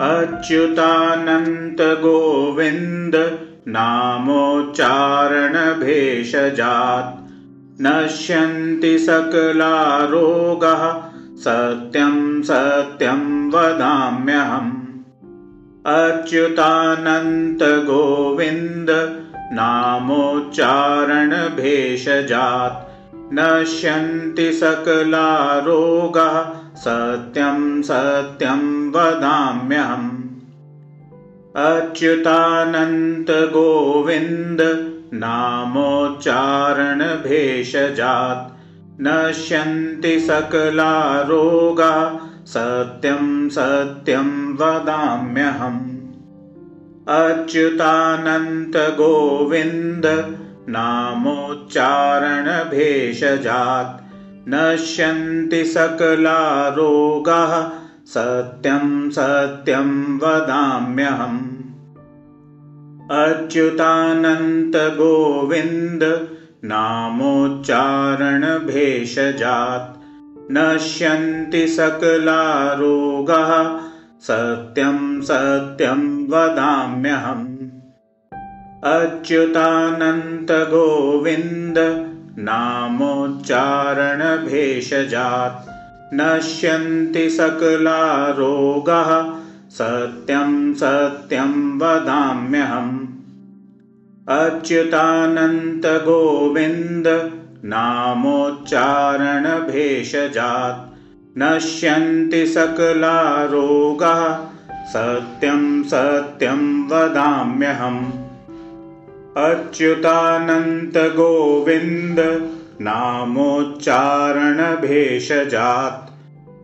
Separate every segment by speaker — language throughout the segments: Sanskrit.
Speaker 1: अच्युतानन्तगोविन्द नामोच्चारणभेषजात्। नश्यन्ति सकला रोगः सत्यं सत्यं वदाम्यहम्। अच्युतानन्तगोविन्द नामोच्चारणभेषजात्। नश्यन्ति सकला रोगः सत्यं सत्यं वदाम्यहम्। अच्युतानन्तगोविन्द नामोच्चारणभेषजात्। नश्यन्ति सकला रोगा सत्यं सत्यं वदाम्यहम्। अच्युतानन्तगोविन्द नामोच्चारणभेषजात्। नश्यन्ति सकला रोगाः सत्यं सत्यं वदाम्यहम्। अच्युतानन्तगोविन्द नामोच्चारणभेषजात्। नश्यन्ति सकला रोगाः सत्यं सत्यं वदाम्यहम्। अच्युतानन्तगोविन्द नामोच्चारणभेषजात् नश्यन्ति सकला रोगाः सत्यं सत्यं वदाम्यहम्। अच्युतानन्तगोविन्द नामोच्चारणभेषजात्। नश्यन्ति सकला रोगाः सत्यं सत्यं वदाम्यहम्। अच्युतानन्तगोविन्द नामोच्चारणभेषजात्।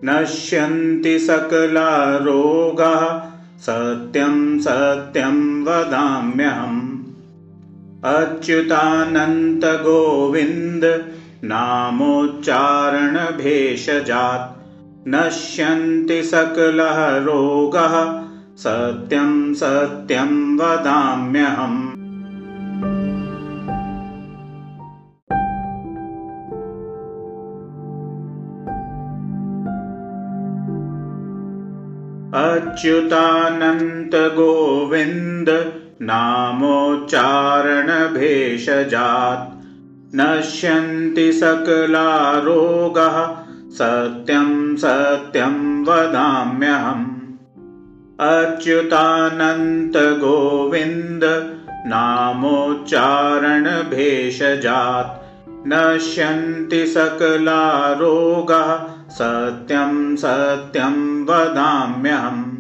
Speaker 1: नश्यन्ति सकला रोगाः सत्यं सत्यं वदाम्यहम्। अच्युतानन्तगोविन्द नामोच्चारणभेषजात्। नश्यन्ति सकलः रोगः सत्यं सत्यं वदाम्यहम् अच्युतानन्तगोविन्द नामोच्चारणभेषजात्। नश्यन्ति सकला रोगः सत्यं सत्यं वदाम्यहम्। अच्युतानन्तगोविन्द नामोच्चारणभेषजात्। नश्यन्ति सकला रोगः सत्यं सत्यं वदाम्यहम्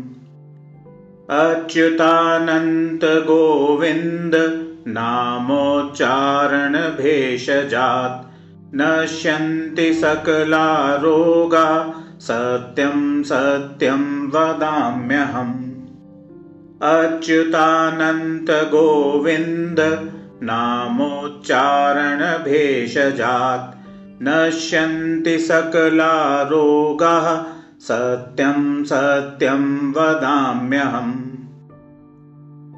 Speaker 1: अच्युतानन्तगोविन्द नामोच्चारणभेषजात् नश्यन्ति सकला रोगा सत्यं सत्यं वदाम्यहम्। अच्युतानन्तगोविन्द नामोच्चारणभेषजात् नश्यन्ति सकला रोगाः सत्यं सत्यं वदाम्यहम्।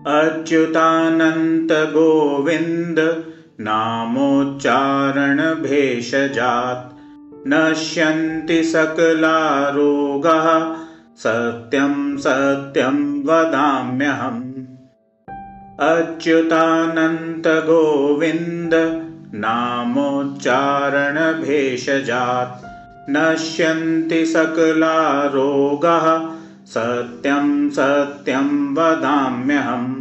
Speaker 1: अच्युतानन्तगोविन्द नामोच्चारणभेषजात्। नश्यन्ति सकला रोगाः सत्यं सत्यं वदाम्यहम्। अच्युतानन्तगोविन्द नामोच्चारणभेषजात् नश्यन्ति सकला रोगाः सत्यं सत्यं वदाम्यहम्।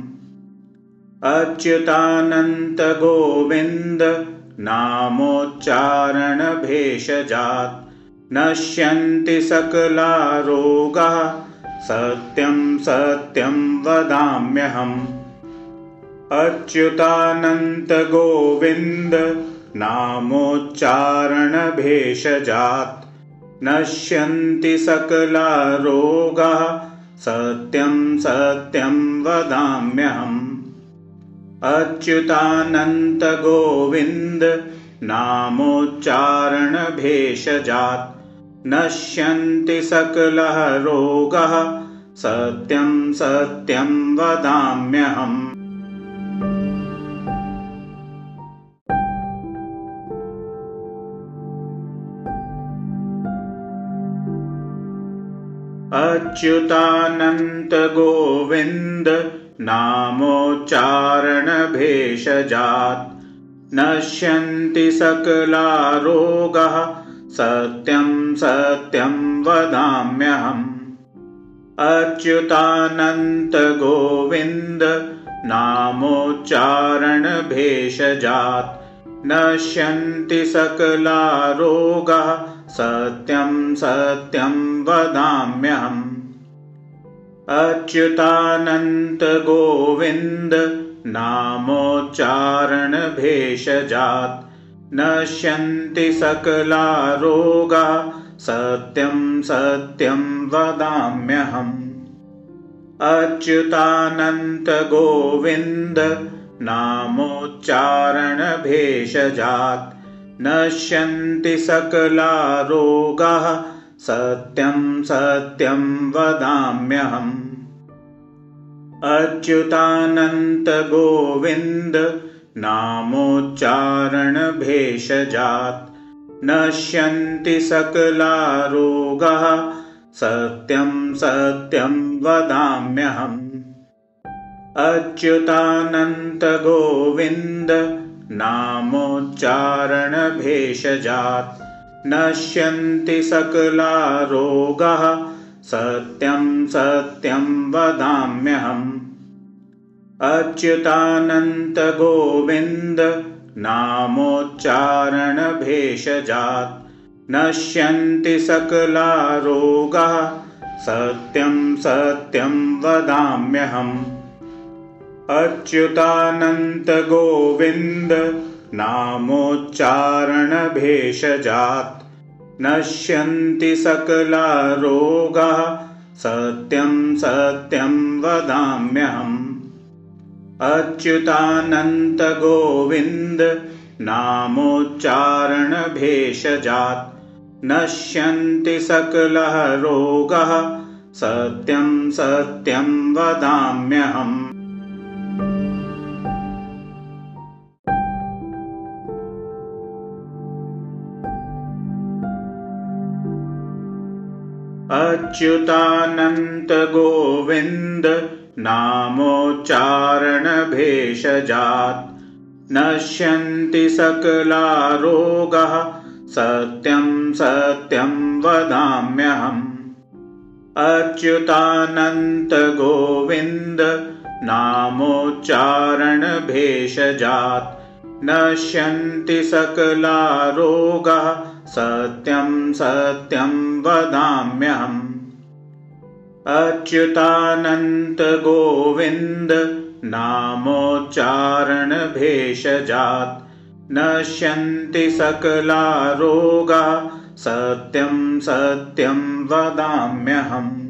Speaker 1: अच्युतानन्तगोविन्द नामोच्चारणभेषजात्। नश्यन्ति सकला रोगाः सत्यं सत्यं वदाम्यहम्। अच्युतानन्तगोविन्द नामोच्चारणभेषजात्। नश्यन्ति सकला रोगाः सत्यं सत्यं वदाम्यहम्। अच्युतानन्तगोविन्द नामोच्चारणभेषजात्। नश्यन्ति सकलः रोगः सत्यं सत्यं वदाम्यहम् अच्युतानन्त गोविन्द नामोच्चारणभेषजात्। नश्यन्ति सकला रोगः सत्यं सत्यं वदाम्यहम्। अच्युतानन्त गोविन्द नामोच्चारणभेषजात्। नश्यन्ति सकला रोगः सत्यं सत्यं वदाम्यहम् अच्युतानन्त गोविन्द नामोच्चारणभेषजात् नश्यन्ति सकला रोगा सत्यं सत्यं वदाम्यहम्। अच्युतानन्त गोविन्द नामोच्चारणभेषजात् नश्यन्ति सकला रोगाः सत्यं सत्यं वदाम्यहम्। अच्युतानन्त गोविन्द नामोच्चारणभेषजात्। नश्यन्ति सकला रोगाः सत्यं सत्यं वदाम्यहम्। अच्युतानन्त गोविन्द नामोच्चारणभेषजात् नश्यन्ति सकला रोगाः सत्यं सत्यं वदाम्यहम्। अच्युतानन्त गोविन्द नामोच्चारणभेषजात्। नश्यन्ति सकला रोगाः सत्यं वदाम्यहम्। अच्युतानन्त गोविन्द नामोच्चारणभेषजात्। नश्यन्ति सकला रोगाः सत्यं सत्यं वदाम्यहम्। अच्युतानन्त गोविन्द नामोच्चारणभेषजात्। नश्यन्ति सकलः रोगः सत्यं सत्यं वदाम्यहम् अच्युतानन्त गोविन्द नामोच्चारणभेषजात्। नश्यन्ति सकला रोगः सत्यं सत्यं वदाम्यहम्। अच्युतानन्त गोविन्द नामोच्चारणभेषजात्। नश्यन्ति सकला रोगः सत्यं सत्यं वदाम्यहम्। अच्युतानन्त गोविन्द नामोच्चारणभेषजात्। नश्यन्ति सकला रोगा सत्यं सत्यं वदाम्यहम्।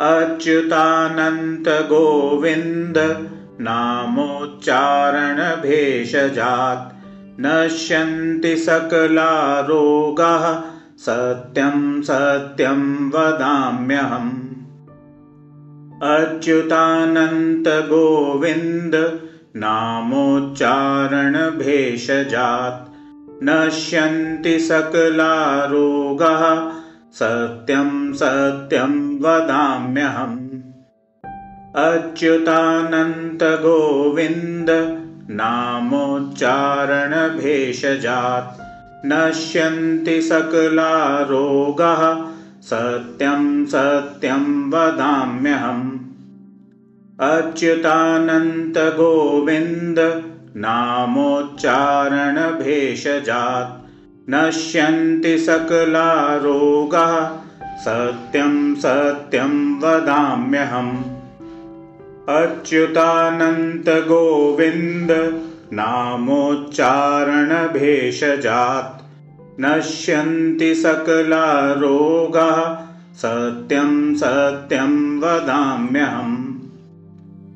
Speaker 1: अच्युतानन्त गोविन्द नामोच्चारणभेषजात्। नश्यन्ति सकला रोगाः सत्यं सत्यं वदाम्यहम्। अच्युतानन्त गोविन्द नामोच्चारणभेषजात्। नश्यन्ति सकला रोगाः सत्यं सत्यं वदाम्यहम्। अच्युतानन्त गोविन्द नामोच्चारणभेषजात् नश्यन्ति सकला रोगाः सत्यं सत्यं वदाम्यहम्। अच्युतानन्त गोविन्द नामोच्चारणभेषजात्। नश्यन्ति सकला रोगाः सत्यं वदाम्यहम्। अच्युतानन्त गोविन्द नामोच्चारणभेषजात्। नश्यन्ति सकला रोगाः सत्यं सत्यं वदाम्यहम्।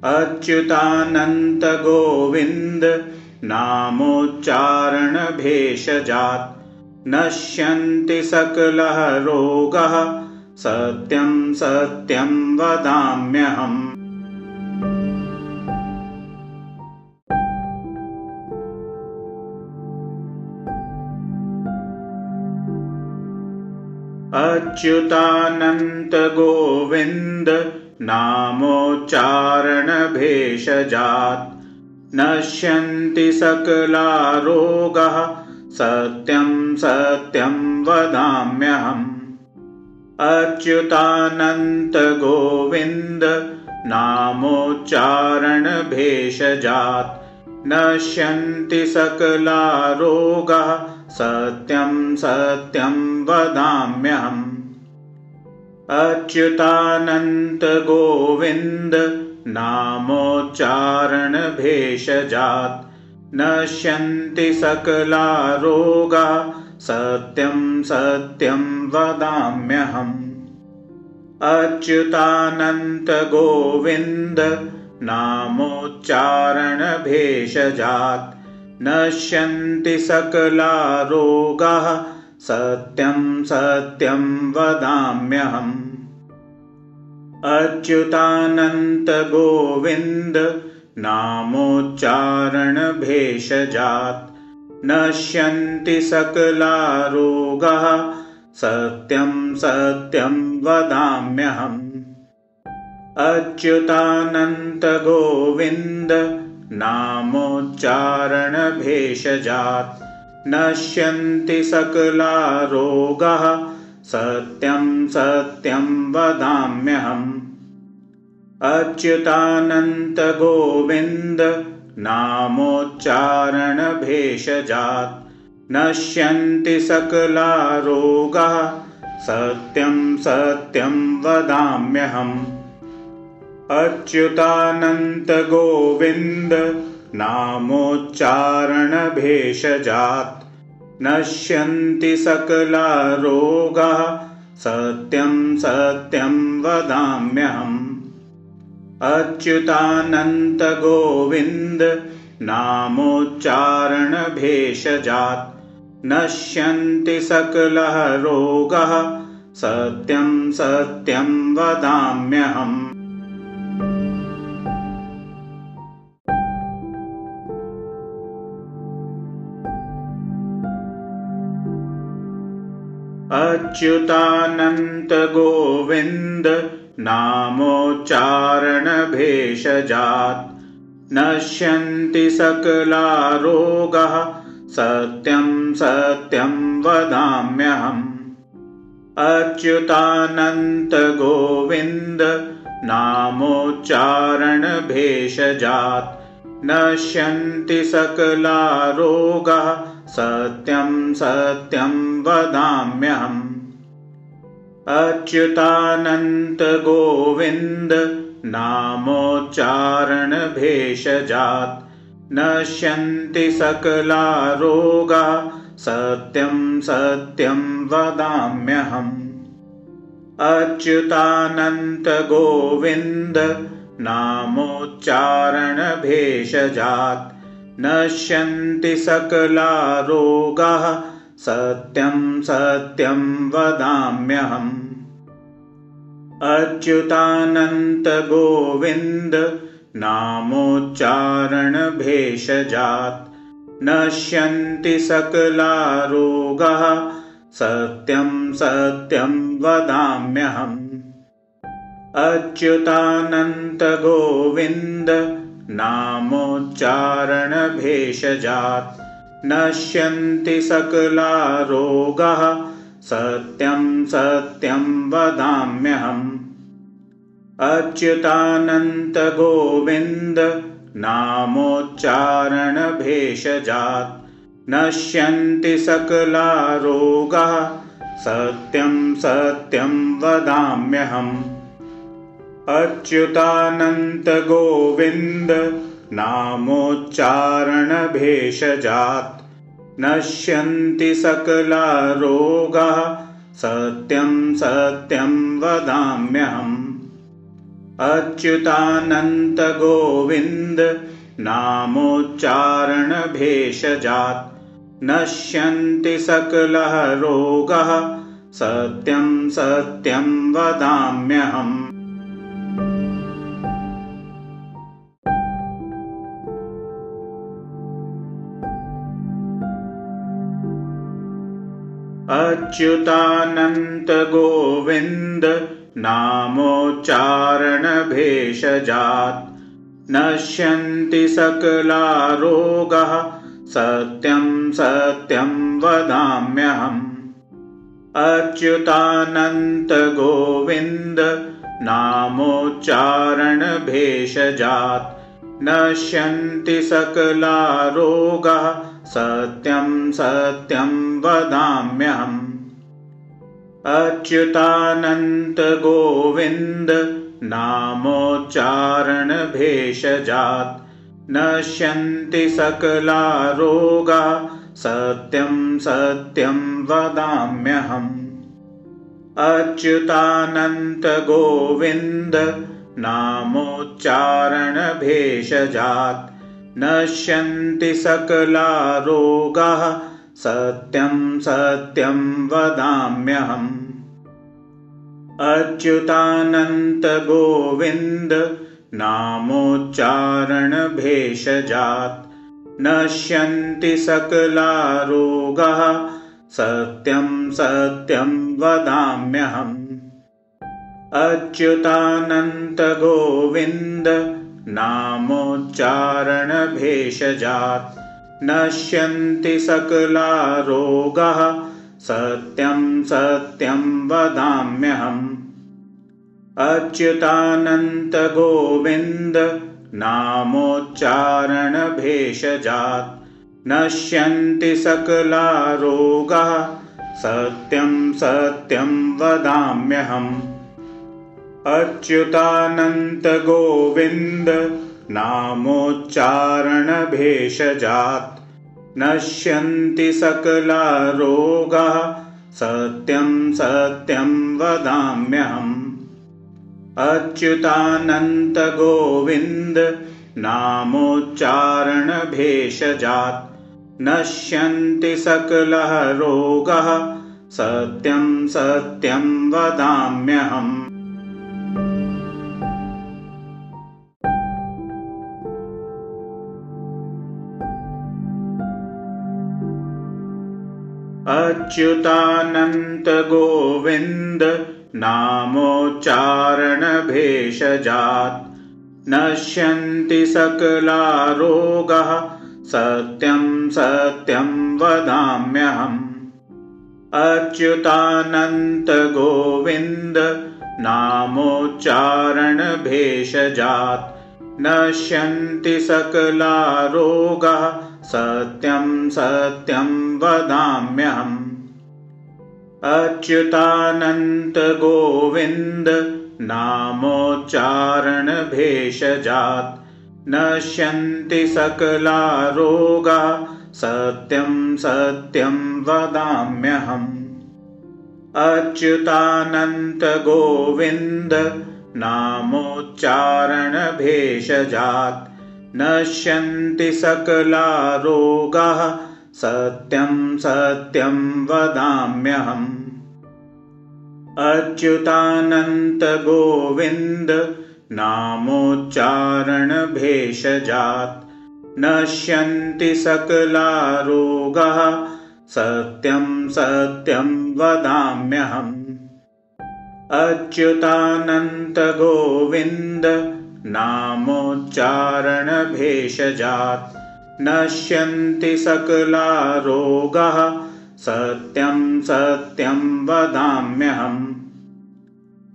Speaker 1: अच्युतानन्त गोविन्द नामोच्चारणभेषजात्। नश्यन्ति सकलः रोगः सत्यं सत्यं वदाम्यहम् अच्युतानन्तगोविन्द नामोच्चारणभेषजात्। नश्यन्ति सकला रोगः सत्यं सत्यं वदाम्यहम्। अच्युतानन्तगोविन्द नामोच्चारणभेषजात्। नश्यन्ति सकला रोगः सत्यं सत्यं वदाम्यहम्। अच्युतानन्तगोविन्द नामोच्चारणभेषजात्। नश्यन्ति सकला रोगा सत्यं सत्यं वदाम्यहम्। अच्युतानन्तगोविन्द नामोच्चारणभेषजात्। नश्यन्ति सकला रोगाः सत्यं सत्यं वदाम्यहम्। अच्युतानन्तगोविन्द नामोच्चारणभेषजात्। नश्यन्ति सकला रोगाः सत्यं सत्यं वदाम्यहम्। अच्युतानन्तगोविन्द नामोच्चारणभेषजात् नश्यन्ति सकला रोगाः सत्यं सत्यं वदाम्यहम्। अच्युतानन्तगोविन्द नामोच्चारणभेषजात्। नश्यन्ति सकला रोगाः सत्यं सत्यं वदाम्यहम्। अच्युतानन्तगोविन्द नामोच्चारणभेषजात्। नश्यन्ति सकला रोगाः सत्यं सत्यं वदाम्यहम्। अच्युतानन्तगोविन्द नामोच्चारणभेषजात्। नश्यन्ति सकलः रोगः सत्यं सत्यं वदाम्यहम् अच्युतानन्तगोविन्द नामोच्चारणभेषजात्। नश्यन्ति सकला रोगः सत्यं सत्यं वदाम्यहम्। अच्युतानन्तगोविन्द नामोच्चारणभेषजात्। नश्यन्ति सकला रोगः सत्यं सत्यं वदाम्यहम् अच्युतानन्तगोविन्द नामोच्चारणभेषजात् नश्यन्ति सकला रोगा सत्यं सत्यं वदाम्यहम्। अच्युतानन्तगोविन्द नामोच्चारणभेषजात् नश्यन्ति सकला रोगाः सत्यं सत्यं वदाम्यहम्। अच्युतानन्तगोविन्द नामोच्चारणभेषजात्। नश्यन्ति सकला रोगाः सत्यं सत्यं वदाम्यहम्। अच्युतानन्तगोविन्द नामोच्चारणभेषजात् नश्यन्ति सकला रोगाः सत्यं सत्यं वदाम्यहम्। अच्युतानन्तगोविन्द नामोच्चारणभेषजात्। नश्यन्ति सकला रोगाः सत्यं सत्यं वदाम्यहम्। अच्युतानन्तगोविन्द नामोच्चारणभेषजात्। नश्यन्ति सकला रोगाः सत्यं सत्यं वदाम्यहम्। अच्युतानन्तगोविन्द नामोच्चारणभेषजात्। नश्यन्ति सकलः रोगः सत्यं सत्यं वदाम्यहम् अच्युतानन्त गोविन्द नामोच्चारणभेषजात्। नश्यन्ति सकला रोगः सत्यं सत्यं वदाम्यहम्। अच्युतानन्त गोविन्द नामोच्चारणभेषजात्। नश्यन्ति सकला रोगः सत्यं सत्यं वदाम्यहम्। अच्युतानन्त गोविन्द नामोच्चारणभेषजात्। नश्यन्ति सकला रोगा। सत्यं सत्यं वदाम्यहम्। अच्युतानन्त गोविन्द नामोच्चारणभेषजात्। नश्यन्ति सकला रोगाः सत्यं सत्यं वदाम्यहम्। अच्युतानन्त गोविन्द नामोच्चारणभेषजात्। नश्यन्ति सकला रोगाः सत्यं सत्यं वदाम्यहम्। अच्युतानन्त गोविन्द नामोच्चारणभेषजात् नश्यन्ति सकला रोगाः सत्यं सत्यं वदाम्यहम्। अच्युतानन्त गोविन्द नामोच्चारणभेषजात्। नश्यन्ति सकला रोगाः सत्यं सत्यं वदाम्यहम्। अच्युतानन्त गोविन्द नामोच्चारणभेषजात्। नश्यन्ति सकला रोगाः सत्यं सत्यं वदाम्यहम्। अच्युतानन्त गोविन्द नामोच्चारणभेषजात्। नश्यन्ति सकलः रोगः सत्यं सत्यं वदाम्यहम् अच्युतानन्त गोविन्द नामोच्चारणभेषजात्। नश्यन्ति सकला रोगः सत्यं सत्यं वदाम्यहम्। अच्युतानन्त गोविन्द नामोच्चारणभेषजात्। नश्यन्ति सकला रोगः सत्यं सत्यं वदाम्यहम् अच्युतानन्त गोविन्द नामोच्चारणभेषजात् नश्यन्ति सकला रोगा सत्यं सत्यं वदाम्यहम् अच्युतानन्त गोविन्द नामोच्चारणभेषजात् नश्यन्ति सकला रोगाः सत्यं सत्यं वदाम्यहम्। अच्युतानन्त गोविन्द नामोच्चारणभेषजात्। नश्यन्ति सकला रोगाः सत्यं सत्यं वदाम्यहम्। अच्युतानन्त गोविन्द नामोच्चारणभेषजात् नश्यन्ति सकला रोगाः सत्यं सत्यं वदाम्यहम्।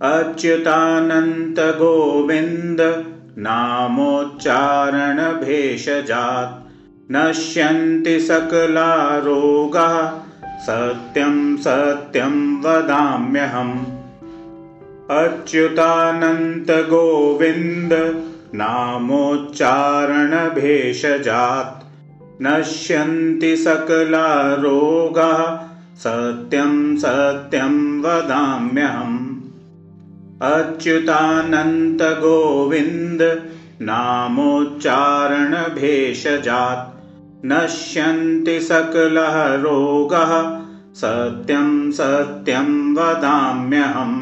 Speaker 1: अच्युतानन्त गोविन्द नामोच्चारणभेषजात्। नश्यन्ति सकला रोगाः सत्यं वदाम्यहम्। अच्युतानन्त गोविन्द नामोच्चारणभेषजात्। नश्यन्ति सकला रोगाः सत्यं सत्यं वदाम्यहम्। अच्युतानन्त गोविन्द नामोच्चारणभेषजात्। नश्यन्ति सकलः रोगः सत्यं सत्यं वदाम्यहम्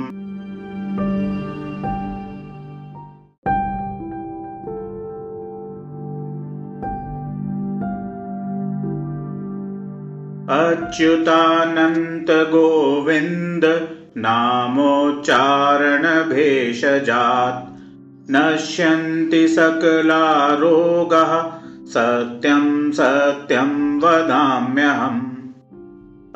Speaker 1: अच्युतानन्तगोविन्द नामोच्चारणभेषजात्। नश्यन्ति सकलारोगः सत्यं सत्यं वदाम्यहम्।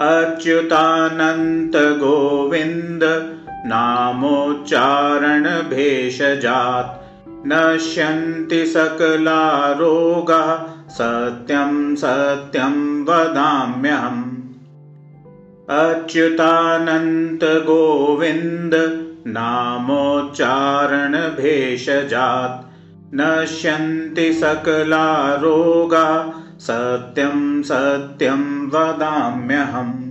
Speaker 1: अच्युतानन्तगोविन्द नामोच्चारणभेषजात्। नश्यन्ति सकलारोगः सत्यं सत्यं वदाम्यहम्। अच्युतानन्तगोविन्द नामोच्चारणभेषजात्। नश्यन्ति सकलारोगा सत्यं सत्यं वदाम्यहम्।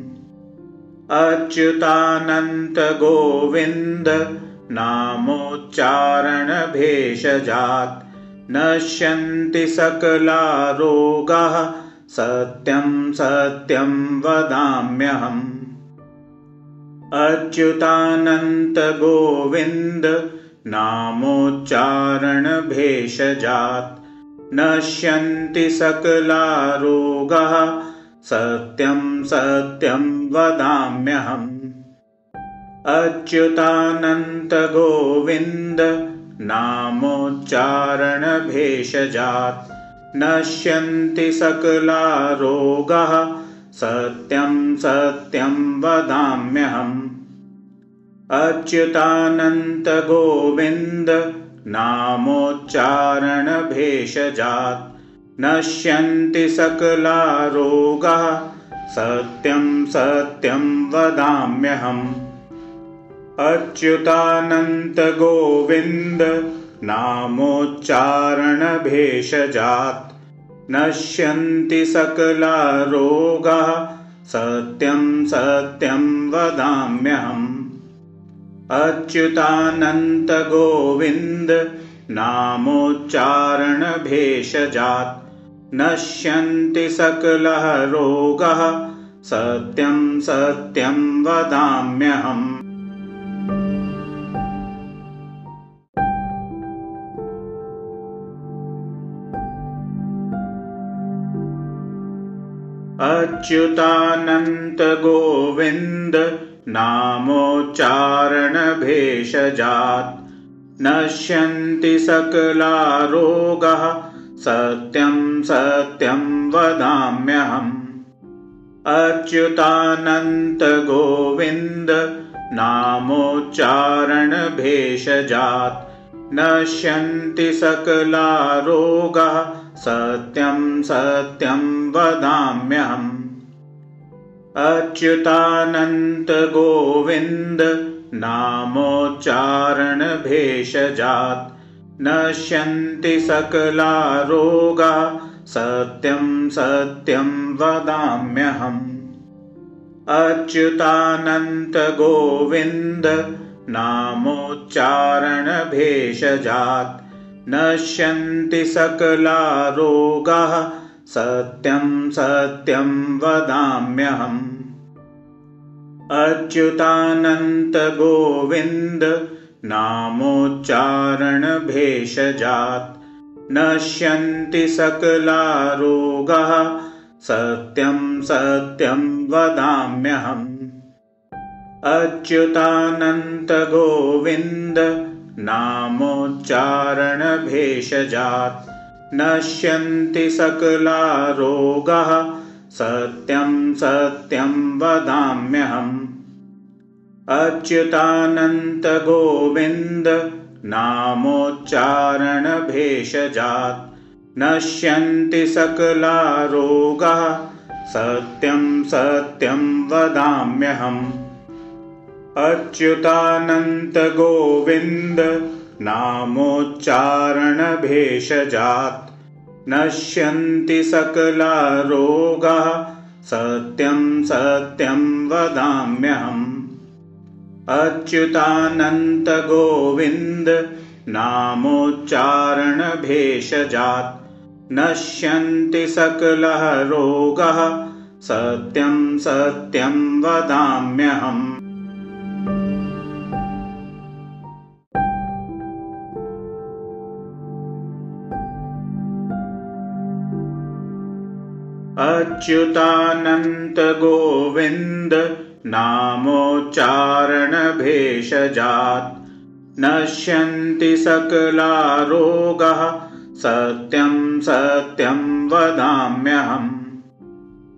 Speaker 1: अच्युतानन्तगोविन्द नामोच्चारणभेषजात् नश्यन्ति सकलारोगाः सत्यं सत्यं वदाम्यहम्। अच्युतानन्तगोविन्द नामोच्चारणभेषजात्। नश्यन्ति सकलारोगाः सत्यं सत्यं वदाम्यहम्। अच्युतानन्तगोविन्द नामोच्चारणभेषजात्। नश्यन्ति सकलारोगाः। सत्यं सत्यं वदाम्यहम्। अच्युतानन्तगोविन्द नामोच्चारणभेषजात्। नश्यन्ति सकलारोगाः। सत्यं सत्यं वदाम्यहम् अच्युतानन्तगोविन्द नामोच्चारणभेषजात्। नश्यन्ति सकलारोगाः सत्यं सत्यं वदाम्यहम्। अच्युतानन्तगोविन्द नामोच्चारणभेषजात्। नश्यन्ति सकलरोगः सत्यं सत्यं वदाम्यहम् अच्युतानन्तगोविन्द नामोच्चारणभेषजात्। नश्यन्ति सकलारोगः सत्यं सत्यं वदाम्यहम्। अच्युतानन्तगोविन्द नामोच्चारणभेषजात्। नश्यन्ति सकलारोगः सत्यं सत्यं वदाम्यहम्। अच्युतानन्तगोविन्द नामोच्चारणभेषजात्। नश्यन्ति सकलारोगा सत्यं सत्यं वदाम्यहम्। अच्युतानन्तगोविन्द नामोच्चारणभेषजात्। नश्यन्ति सकलारोगाः सत्यं सत्यं वदाम्यहम्। अच्युतानन्तगोविन्द नामोच्चारणभेषजात्। नश्यन्ति सकलारोगाः। सत्यं सत्यं वदाम्यहम्। अच्युतानन्तगोविन्द नामोच्चारणभेषजात् नश्यन्ति सकलारोगाः। सत्यं सत्यं वदाम्यहम्। अच्युतानन्तगोविन्द नामोच्चारणभेषजात्। नश्यन्ति सकलारोगाः। सत्यं सत्यं वदाम्यहम्। अच्युतानन्तगोविन्द नामोच्चारणभेषजात्। नश्यन्ति सकलारोगाः सत्यं सत्यं वदाम्यहम्। अच्युतानन्तगोविन्द नामोच्चारणभेषजात्। नश्यन्ति सकलरोगाः सत्यं सत्यं वदाम्यहम् अच्युतानन्त गोविन्द नामोच्चारणभेषजात्। नश्यन्ति सकला रोगः सत्यं सत्यं वदाम्यहम्।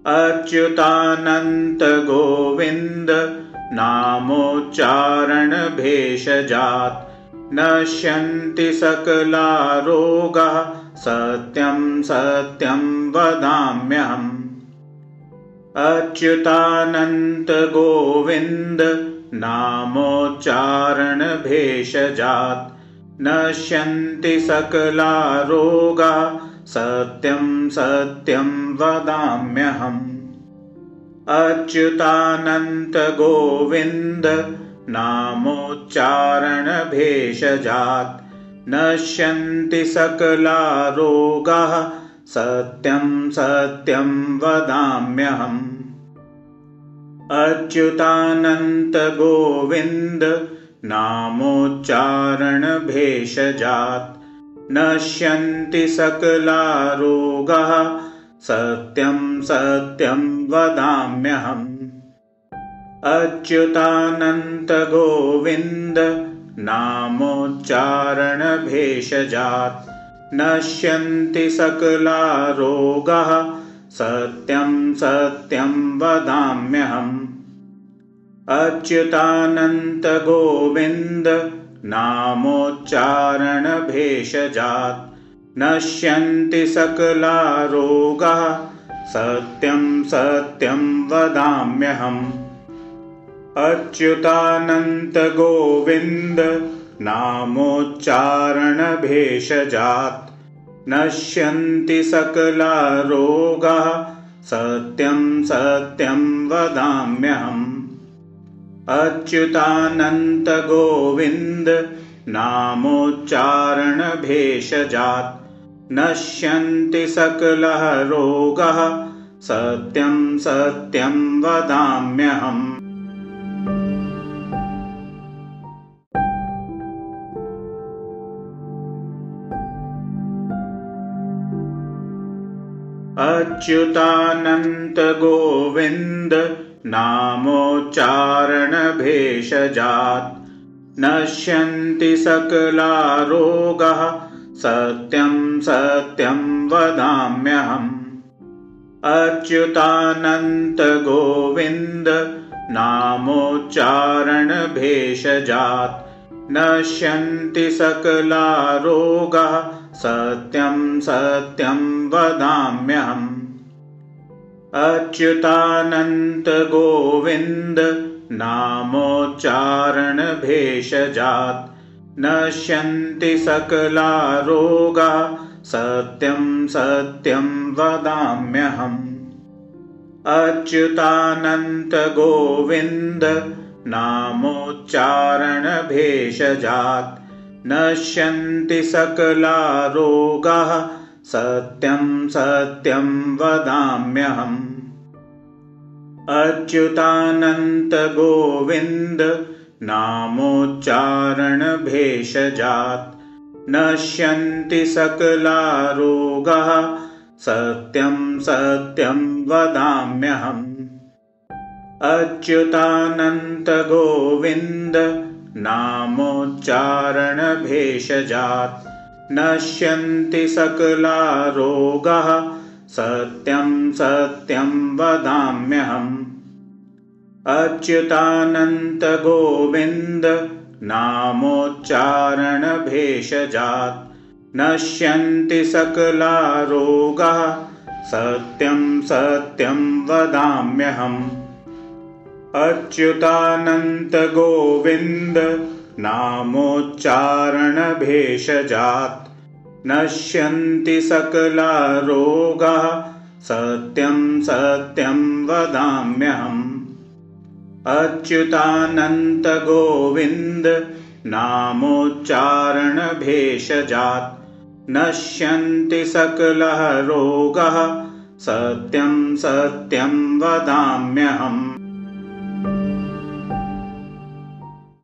Speaker 1: अच्युतानन्त गोविन्द नामोच्चारणभेषजात्। नश्यन्ति सकला रोगः सत्यं सत्यं वदाम्यहम्। अच्युतानन्त गोविन्द नामोच्चारणभेषजात्। नश्यन्ति सकला रोगा सत्यं सत्यं वदाम्यहम्। अच्युतानन्त गोविन्द नामोच्चारणभेषजात् नश्यन्ति सकला रोगाः सत्यं सत्यं वदाम्यहम्। अच्युतानन्त गोविन्द नामोच्चारणभेषजात्। नश्यन्ति सकला रोगाः सत्यं सत्यं वदाम्यहम्। अच्युतानन्त गोविन्द नामोच्चारणभेषजात् नश्यन्ति सकला रोगाः सत्यं सत्यं वदाम्यहम्। अच्युतानन्त गोविन्द नामोच्चारणभेषजात् नश्यन्ति सकला रोगाः सत्यं सत्यं वदाम्यहम् अच्युतानन्त गोविन्द नामोच्चारणभेषजात्। नश्यन्ति सकला रोगाः सत्यं सत्यं वदाम्यहम्। अच्युतानन्त गोविन्द नामोच्चारणभेषजात्। नश्यन्ति सकलः रोगः सत्यं सत्यं वदाम्यहम् अच्युतानन्त गोविन्द नामोच्चारणभेषजात्। नश्यन्ति सकला रोगः सत्यं सत्यं वदाम्यहम्। अच्युतानन्त गोविन्द नामोच्चारणभेषजात्। नश्यन्ति सकला रोगः सत्यं सत्यं वदाम्यहम् अच्युतानन्त गोविन्द नामोच्चारणभेषजात् नश्यन्ति सकला रोगा सत्यं सत्यं वदाम्यहम्। अच्युतानन्त गोविन्द नामोच्चारणभेषजात् नश्यन्ति सकला रोगाः सत्यं सत्यं वदाम्यहम्। अच्युतानन्त गोविन्द नामोच्चारणभेषजात्। नश्यन्ति सकला रोगाः सत्यं सत्यं वदाम्यहम्। अच्युतानन्त गोविन्द नामोच्चारणभेषजात् नश्यन्ति सकला रोगाः सत्यं सत्यं वदाम्यहम्। अच्युतानन्त गोविन्द नामोच्चारणभेषजात्। नश्यन्ति सकला रोगाः सत्यं वदाम्यहम्। अच्युतानन्त गोविन्द नामोच्चारणभेषजात्। नश्यन्ति सकला रोगाः सत्यं सत्यं वदाम्यहम्। अच्युतानन्त गोविन्द नामोच्चारणभेषजात्। नश्यन्ति सकलः रोगः सत्यं सत्यं वदाम्यहम्